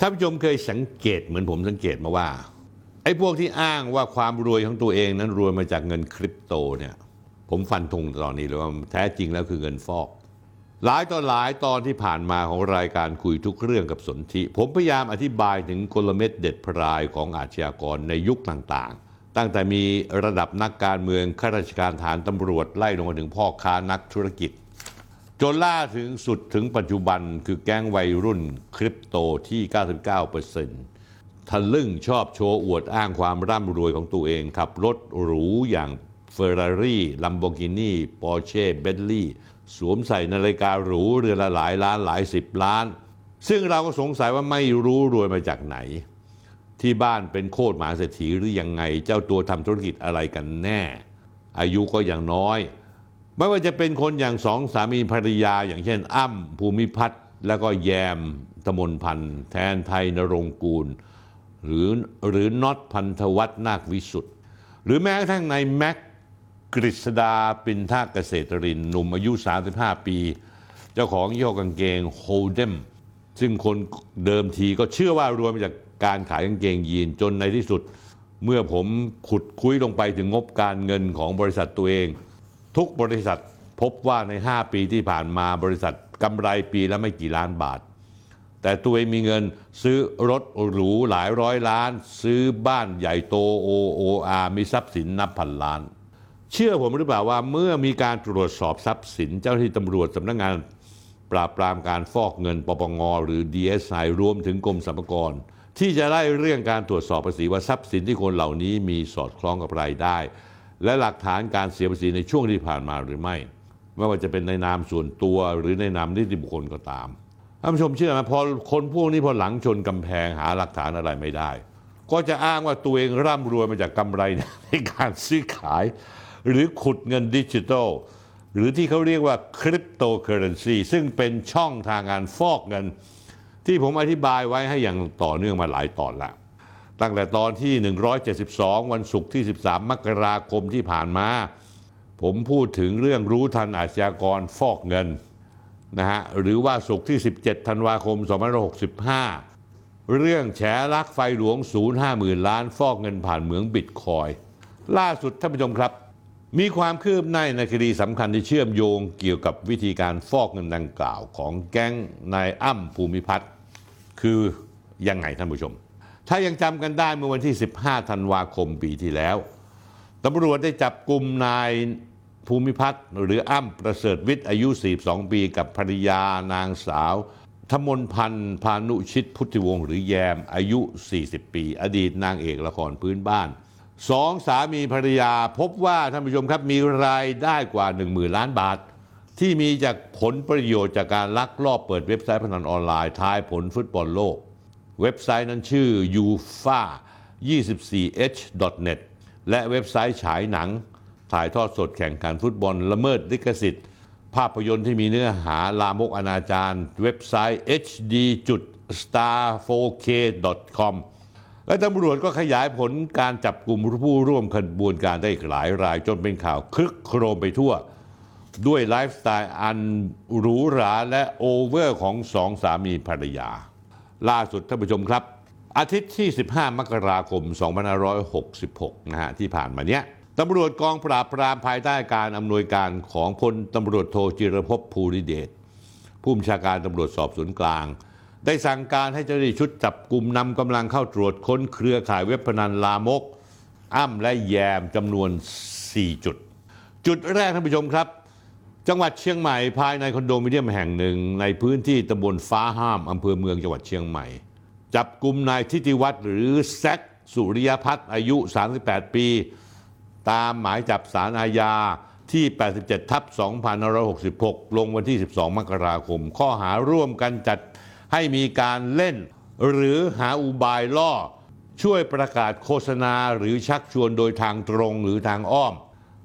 ท่านผู้ชมเคยสังเกตเหมือนผมสังเกตมาว่าไอ้พวกที่อ้างว่าความรวยของตัวเองนั้นรวยมาจากเงินคริปโตเนี่ย ผมฟันธงตอนนี้เลยว่าแท้จริงแล้วคือเงินฟอก หลายต่อหลายตอนที่ผ่านมาของรายการคุยทุกเรื่องกับสนธิผมพยายามอธิบายถึงกลเม็ดเด็ดพรายของอาชญากรในยุคต่างๆ ตั้งแต่มีระดับนักการเมืองข้าราชการฐานตำรวจไล่ลงมาถึงพ่อค้านักธุรกิจ จนล่าถึงสุดถึงปัจจุบันคือแก๊งวัยรุ่นคริปโตที่ 99%ทะลึ่งชอบโชว์อวดอ้างความร่ำรวยของตัวเองขับรถหรูอย่างเฟอร์รารี่ลัมโบกินีปอร์เช่เบนลี่สวมใส่นาฬิกาหรูเรือละหลายล้านหลายสิบล้าน ซึ่งเราก็สงสัยว่าไม่รู้รวยมาจากไหน ที่บ้านเป็นโคตรหมาเศรษฐีหรือยังไง เจ้าตัวทำธุรกิจอะไรกันแน่ อายุก็ยังน้อย ไม่ว่าจะเป็นคนอย่างสองสามีภรรยา อย่างเช่น อ้ำภูมิพัฒน์แล้วก็แยมตมนพันธ์ แทนไทยนรงค์กูล หรือหรือน็อตพันธวัฒนาควิสุทธ์หรือแม้กระทั่งในแม็กกฤษดาปินทาเกษตรินหนุ่มอายุ 35 ปี เจ้าของยี่ห้อกางเกงโฮเดมซึ่งคนเดิมทีก็เชื่อว่ารวยมาจากการขายกางเกงยีนจนในที่สุด เมื่อผมขุดคุยลงไปถึงงบการเงินของบริษัทตัวเอง ทุกบริษัทพบว่าใน 5 ปีที่ผ่านมาบริษัทกำไรปีละไม่กี่ล้านบาท แต่ตัวเองมีเงินซื้อรถหรูหลายร้อยล้าน ซื้อบ้านใหญ่โตโอโออามีทรัพย์สินนับพันล้าน เชื่อผมหรือเปล่าว่าเมื่อมีการตรวจสอบทรัพย์สิน เจ้าหน้าที่ตำรวจสำนักงาน ปราบปรามการฟอกเงินปปงหรือ DSI รวมถึงกรมสรรพากรที่จะได้เรื่องการตรวจสอบภาษีว่าทรัพย์สินที่คนเหล่านี้มีสอดคล้องกับรายได้ และหลักฐานการเสียภาษีในช่วงที่ผ่านมาหรือไม่ ไม่ว่าจะเป็นในนามส่วนตัวหรือในนามนิติบุคคลก็ตามท่านผู้ชมเชื่อไหมพอคนพวกนี้พอหลังชนกำแพงหาหลักฐานอะไรไม่ได้ ก็จะอ้างว่าตัวเองร่ำรวยมาจากกำไรในการซื้อขาย หรือขุดเงินดิจิทัลหรือที่เขาเรียกว่าคริปโตเคอเรนซีซึ่งเป็นช่องทางการฟอกเงิน ที่ผมอธิบายไว้ให้อย่างต่อเนื่องมาหลายตอนแล้ว ตั้งแต่ตอนที่ 172 วันศุกร์ที่ 13 มกราคมที่ผ่านมา ผมพูดถึงเรื่องรู้ทันอาชญากรฟอกเงินนะฮะหรือว่าศุกร์ที่ 17 ธันวาคม 2565 เรื่องแฉลักไฟหลวงศูนย์ห้าหมื่นล้านฟอกเงินผ่านเหมืองบิตคอย ล่าสุดท่านผู้ชมครับ มีความคืบหน้าในคดีสำคัญที่เชื่อมโยงเกี่ยวกับวิธีการฟอกเงินดังกล่าวของแก๊งนายอ้ำภูมิพัฒน์คือยังไงท่านผู้ชม ถ้ายังจำกันได้เมื่อวันที่ 15 ธันวาคมปีที่แล้วตำรวจได้จับกลุ่มนายภูมิพัฒน์หรืออ้ำประเสริฐวิทย์อายุ 42 ปีกับภรรยานางสาวธมนพันธ์พานุชิตพุทธิวงศ์หรือแยมอายุ 40 ปี อดีตนางเอกละครพื้นบ้านสองสามีภรรยาพบว่าท่านผู้ชมครับมีรายได้กว่า 1 0,000 ล้านบาท ที่มีจากผลประโยชน์จากการลักลอบเปิดเว็บไซต์พนันออนไลน์ทายผลฟุตบอลโลก เว็บไซต์นั้นชื่อ ufa 24h.net และเว็บไซต์ฉายหนัง ถ่ายทอดสดแข่งขันฟุตบอลละเมิดลิขสิทธิ์ ภาพยนตร์ที่มีเนื้อหาลามกอนาจารเว็บไซต์ hd.star4k.com และตำรวจก็ขยายผลการจับกลุ่มผู้ร่วมขบวนการได้หลายรายจนเป็นข่าวคลึกโครมไปทั่ว ด้วยไลฟ์สไตล์อันหรูหราและโอเวอร์ของสองสามีภรรยา ล่าสุดท่านผู้ชมครับ อาทิตย์ที่ 15 มกราคม 2566 นะฮะที่ผ่านมาเนี้ยตำรวจกองปราบปรามภายใต้การอำนวยการของพลตำรวจโทจิรภพภูริเดชผู้บัญชาการตำรวจสอบสวนกลาง ได้สั่งการให้เจ้าหน้าที่ชุดจับกลุ่มนำกำลังเข้าตรวจค้นเครือข่ายเว็บพนันลามก อ้ำและแยมจำนวน 4 จุด จุดแรกท่านผู้ชมครับ จังหวัดเชียงใหม่ภายในคอนโดมิเนียมแห่งหนึ่ง ในพื้นที่ตำบลฟ้าห้ามอำเภอเมืองจังหวัดเชียงใหม่ จับกลุ่มนายทิติวัฒน์หรือแซกสุริยพัฒน์อายุ 38 ปี ตามหมายจับสารอาญาที่ 87 ทับ 2566 ลงวันที่ 12 มกราคม ข้อหาร่วมกันจัดให้มีการเล่น หรือหาอุบายล่อ ช่วยประกาศโฆษณาหรือชักชวนโดยทางตรงหรือทางอ้อม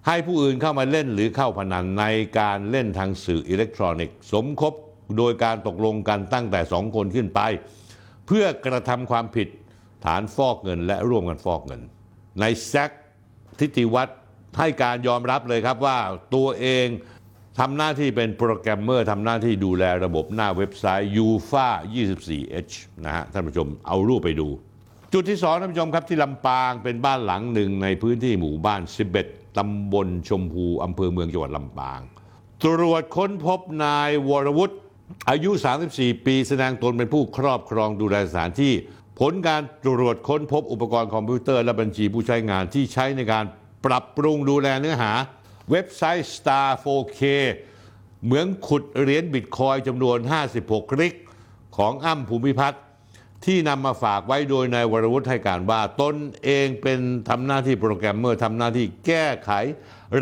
ให้ผู้อื่นเข้ามาเล่นหรือเข้าพนันในการเล่นทางสื่ออิเล็กทรอนิกส์ สมคบโดยการตกลงกันตั้งแต่สองคนขึ้นไป เพื่อกระทำความผิดฐานฟอกเงินและร่วมกันฟอกเงิน นายแซกทิติวัฒน์ให้การยอมรับเลยครับว่าตัวเองทำหน้าที่เป็นโปรแกรมเมอร์ทำหน้าที่ดูแลระบบหน้าเว็บไซต์ UFA 24H นะฮะท่านผู้ชมเอารูปไปดู จุดที่สองท่านผู้ชมครับที่ลำปางเป็นบ้านหลังหนึ่งในพื้นที่หมู่บ้าน 11 ตำบลชมพูอำเภอเมืองจังหวัดลำปาง ตรวจค้นพบนายวรวุฒิอายุ 34 ปีแสดงตนเป็นผู้ครอบครองดูแลสถานที่ ผลการตรวจค้นพบอุปกรณ์คอมพิวเตอร์และบัญชีผู้ใช้งานที่ใช้ในการปรับปรุงดูแลเนื้อหา เว็บไซต์ Star 4K เหมืองขุดเหรียญบิตคอยน์จำนวน 56 rig ของอ้ำภูมิพัฒน์ ที่นำมาฝากไว้โดยนายวรวุฒิให้การว่า ตนเองเป็นทำหน้าที่โปรแกรมเมอร์ทำหน้าที่แก้ไข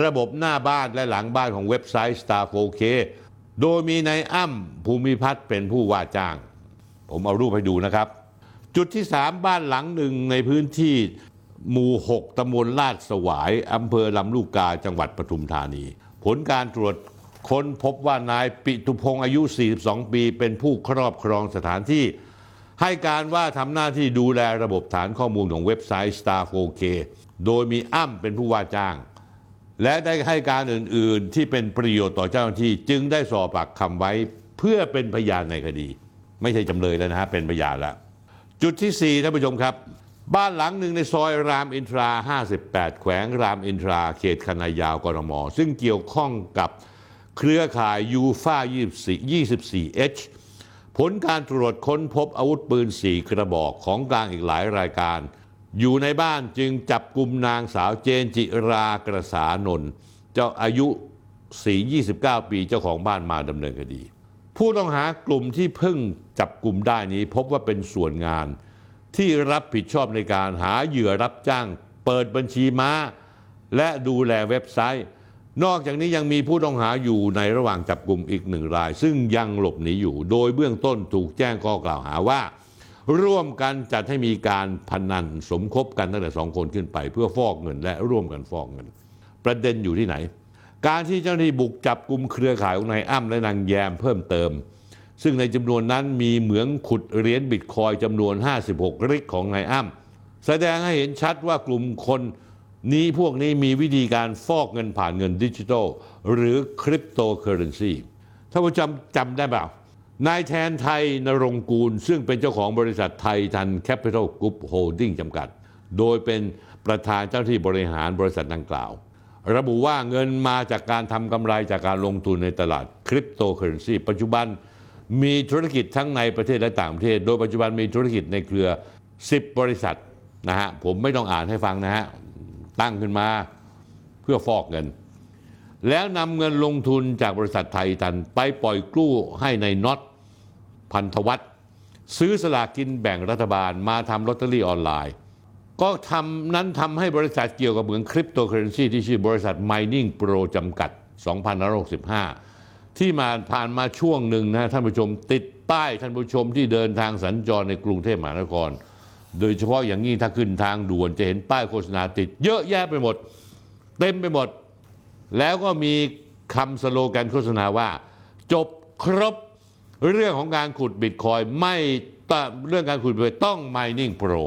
ระบบหน้าบ้านและหลังบ้านของเว็บไซต์ Star 4K โดยมีนายอ้ำภูมิพัฒน์เป็นผู้ว่าจ้าง ผมเอารูปให้ดูนะครับ จุดที่ 3 บ้านหลังหนึ่งในพื้นที่หมู่ 6ตำบลลาดสวายอำเภอลำลูกกาจังหวัดปทุมธานี ผลการตรวจค้นพบว่านายปิตุพงศ์อายุ 42 ปี เป็นผู้ครอบครองสถานที่ ให้การว่าทำหน้าที่ดูแลระบบฐานข้อมูลของเว็บไซต์ Star 4K โดยมีอ้ำเป็นผู้ว่าจ้าง และได้ให้การอื่น ๆ ที่เป็นประโยชน์ต่อเจ้าหน้าที่ จึงได้สอบปากคำไว้เพื่อเป็นพยานในคดี ไม่ใช่จำเลยแล้วนะฮะเป็นพยานแล้ว จุดที่ 4 ท่านผู้ชมครับ บ้านหลังหนึ่งในซอยรามอินทรา 58 แขวงรามอินทรา เขตคณะยาวกรมซึ่งเกี่ยวข้องกับเครือข่ายยูฟ่า24 24H ผลการตรวจค้นพบอาวุธปืน4กระบอกของกลางอีกหลายรายการ อยู่ในบ้านจึงจับกลุ่มนางสาวเจนจิรากระสานนท์เจ้าอายุ4 29 ปีเจ้าของบ้านมาดำเนินคดี ผู้ต้องหากลุ่มที่เพิ่งจับกลุ่มได้นี้พบว่าเป็นส่วนงาน ที่รับผิดชอบในการหาเหยื่อรับจ้าง เปิดบัญชีม้า และดูแลเว็บไซต์ นอกจากนี้ยังมีผู้ต้องหาอยู่ในระหว่างจับกลุ่มอีกหนึ่งราย ซึ่งยังหลบหนีอยู่ โดยเบื้องต้นถูกแจ้งข้อกล่าวหาว่า ร่วมกันจัดให้มีการพนันสมคบกันตั้งแต่สองคนขึ้นไป เพื่อฟอกเงินและร่วมกันฟอกเงิน ประเด็นอยู่ที่ไหน การที่เจ้าหน้าที่บุกจับกลุ่มเครือข่ายของนายอ้ำและนางแยมเพิ่มเติม ซึ่งในจำนวนนั้นมีเหมืองขุดเหรียญบิตคอยน์จำนวน 56 rig ของนายอ้ำแสดงให้เห็นชัดว่ากลุ่มคน นี้พวกนี้มีวิธีการฟอกเงินผ่านเงินดิจิทัล หรือคริปโตเคอเรนซีท่านผู้ชมจำได้เปล่านายแทนไท ณรงค์กูล ซึ่งเป็นเจ้าของบริษัทไทยทันแคปิตอลกรุ๊ปโฮลดิ้งจำกัด โดยเป็นประธานเจ้าหน้าที่บริหารบริษัทดังกล่าว ระบุว่าเงินมาจากการทำกำไรจากการลงทุนในตลาดคริปโตเคอเรนซีปัจจุบันมีธุรกิจทั้งในประเทศและต่างประเทศ โดยปัจจุบันมีธุรกิจในเครือ 10 บริษัทนะฮะผมไม่ต้องอ่านให้ฟังนะฮะ ตั้งขึ้นมาเพื่อฟอกเงิน แล้วนำเงินลงทุนจากบริษัทไทยทันไปปล่อยกู้ให้นายน็อตพันธวัฒน์ซื้อสลากกินแบ่งรัฐบาลมาทำลอตเตอรี่ออนไลน์ ก็ทำนั้นทำให้บริษัทเกี่ยวกับเหมืองคริปโตเคอเรนซีที่ชื่อบริษัท Mining Pro จำกัด 2565 ที่มาผ่านมาช่วงหนึ่งนะท่านผู้ชมติดป้ายท่านผู้ชมที่เดินทางสัญจรในกรุงเทพมหานคร โดยเฉพาะอย่างยิ่งถ้าขึ้นทางด่วนจะเห็นป้ายโฆษณาติด เยอะแยะไปหมด เต็มไปหมด แล้วก็มีคำสโลแกนโฆษณาว่า จบครบเรื่องของการขุดบิตคอยไม่ต้องเรื่องการขุดบิตคอยต้อง Mining Pro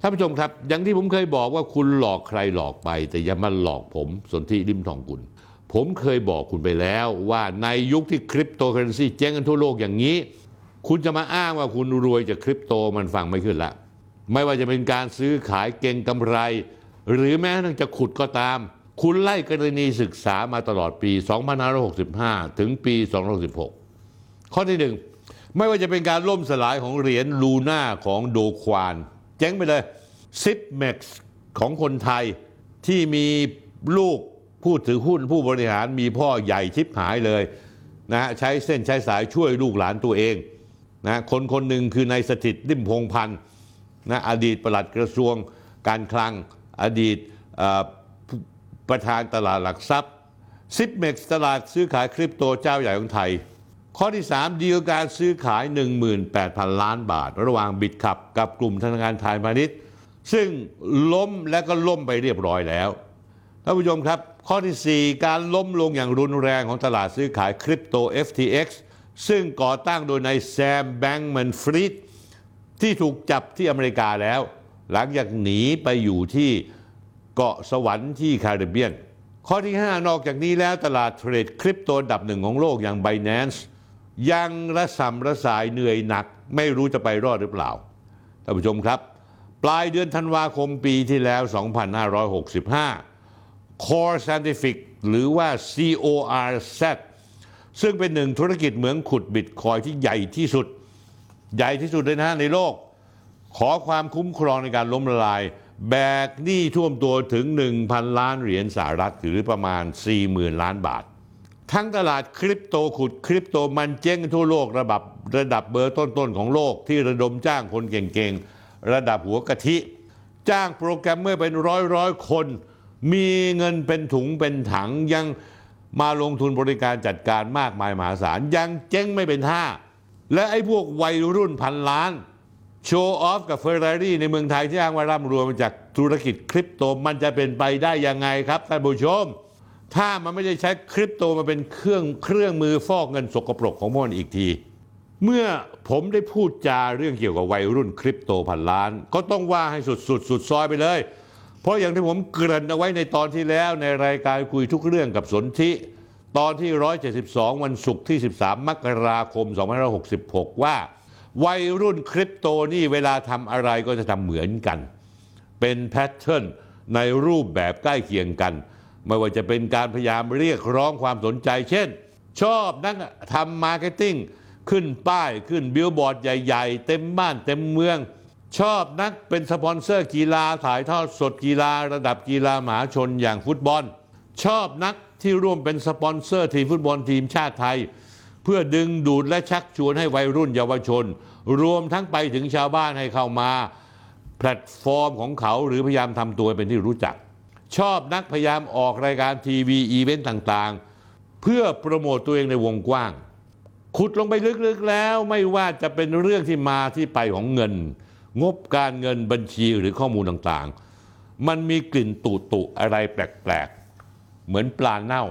ท่านผู้ชมครับ อย่างที่ผมเคยบอกว่าคุณหลอกใครหลอกไป แต่อย่ามาหลอกผมสนธิริมทองกุลผมเคยบอกคุณไปแล้วว่าในยุคที่คริปโตเคอเรนซีเจ๊งกันทั่วโลกอย่างนี้ คุณจะมาอ้างว่าคุณรวยจากคริปโตมันฟังไม่ขึ้นละ ไม่ว่าจะเป็นการซื้อขายเก่งกำไร หรือแม้กระทั่งจะขุดก็ตาม คุณไล่กรณีศึกษามาตลอดปี 2565 ถึงปี216ข้อที่หนึ่งไม่ว่าจะเป็นการล่มสลายของเหรียญลูน่าของโดควาน เจ๊งไปเลย Zipmexของคนไทยที่มีลูกผู้ถือหุ้นผู้บริหารมีพ่อใหญ่ชิบหายเลยนะใช้เส้นใช้สายช่วยลูกหลานตัวเองนะคนคนหนึ่งคือนายสถิตริมพงพันธ์ นะอดีตปลัดกระทรวงการคลัง อดีตประธานตลาดหลักทรัพย์ Zipmex ตลาดซื้อขายคริปโตเจ้าใหญ่ของไทย ข้อที่ 3 ดีลการซื้อขาย 18,000 ล้านบาท ระหว่าง Bitkub กับกลุ่มธนาคารไทยพาณิชย์ ซึ่งล้มและก็ล่มไปเรียบร้อยแล้วท่านผู้ชมครับ ข้อที่ 4 การล้มลงอย่างรุนแรงของตลาดซื้อขายคริปโต FTX ซึ่งก่อตั้งโดยนายแซมแบงก์แมนฟรีด ที่ถูกจับที่อเมริกาแล้ว หลังจากหนีไปอยู่ที่เกาะสวรรค์ที่แคริบเบียน ข้อที่ 5 นอกจากนี้แล้วตลาดเทรดคริปโตอันดับหนึ่งของโลกอย่าง Binance ยังระส่ำระสายเหนื่อยหนัก ไม่รู้จะไปรอดหรือเปล่าท่านผู้ชมครับ ปลายเดือนธันวาคมปีที่แล้ว 2565 Core Scientific หรือว่า CORZ ซึ่งเป็นหนึ่งธุรกิจเหมืองขุดบิตคอยที่ใหญ่ที่สุด ใหญ่ที่สุดเลยนะฮะในโลก ขอความคุ้มครองในการล้มละลาย แบกหนี้ท่วมตัวถึง 1,000 ล้านเหรียญสหรัฐหรือประมาณ 40,000 ล้านบาท ทั้งตลาดคริปโตขุดคริปโตมันเจ๊งทั่วโลกระดับระดับเบอร์ต้นๆของโลกที่ระดมจ้างคนเก่งๆ ระดับหัวกะทิ จ้างโปรแกรมเมอร์เป็นร้อยร้อยๆคน มีเงินเป็นถุงเป็นถังยังมาลงทุนบริการจัดการมากมายมหาศาลยังเจ๊งไม่เป็นท่า และไอ้พวกวัยรุ่นพันล้าน โชว์ออฟกับเฟอร์รารี่ในเมืองไทยที่อ้างว่าร่ำรวยมาจากธุรกิจคริปโตมันจะเป็นไปได้ยังไงครับท่านผู้ชม ถ้ามันไม่ได้ใช้คริปโตมาเป็นเครื่องเครื่องมือฟอกเงินสกปรกของมันอีกที เมื่อผมได้พูดจาเรื่องเกี่ยวกับวัยรุ่นคริปโตพันล้าน ก็ต้องว่าให้สุดสุดสุดซอยไปเลย เพราะอย่างที่ผมเกริ่นเอาไว้ในตอนที่แล้วในรายการคุยทุกเรื่องกับสนธิ ตอนที่ 172 วันศุกร์ที่ 13 มกราคม 2566 ว่า วัยรุ่นคริปโตนี่เวลาทำอะไรก็จะทำเหมือนกัน เป็น pattern ในรูปแบบใกล้เคียงกัน ไม่ว่าจะเป็นการพยายามเรียกร้องความสนใจ เช่น ชอบนักทำ marketing ขึ้นป้ายขึ้นบิลบอร์ดใหญ่ ๆ เต็มบ้านเต็มเมือง ชอบนักเป็นสปอนเซอร์กีฬาถ่ายทอดสดกีฬาระดับกีฬามหาชนอย่างฟุตบอล ชอบนัก ที่ร่วมเป็นสปอนเซอร์ทีมฟุตบอลทีมชาติไทย เพื่อดึงดูดและชักชวนให้วัยรุ่นเยาวชน รวมทั้งไปถึงชาวบ้านให้เข้ามา แพลตฟอร์มของเขาหรือพยายามทำตัวเป็นที่รู้จัก ชอบนักพยายามออกรายการทีวีอีเวนต์ต่างๆ เพื่อโปรโมตตัวเองในวงกว้าง ขุดลงไปลึกๆแล้วไม่ว่าจะเป็นเรื่องที่มาที่ไปของเงิน งบการเงินบัญชีหรือข้อมูลต่างๆ มันมีกลิ่นตุตุอะไรแปลก เหมือนปลาเน่า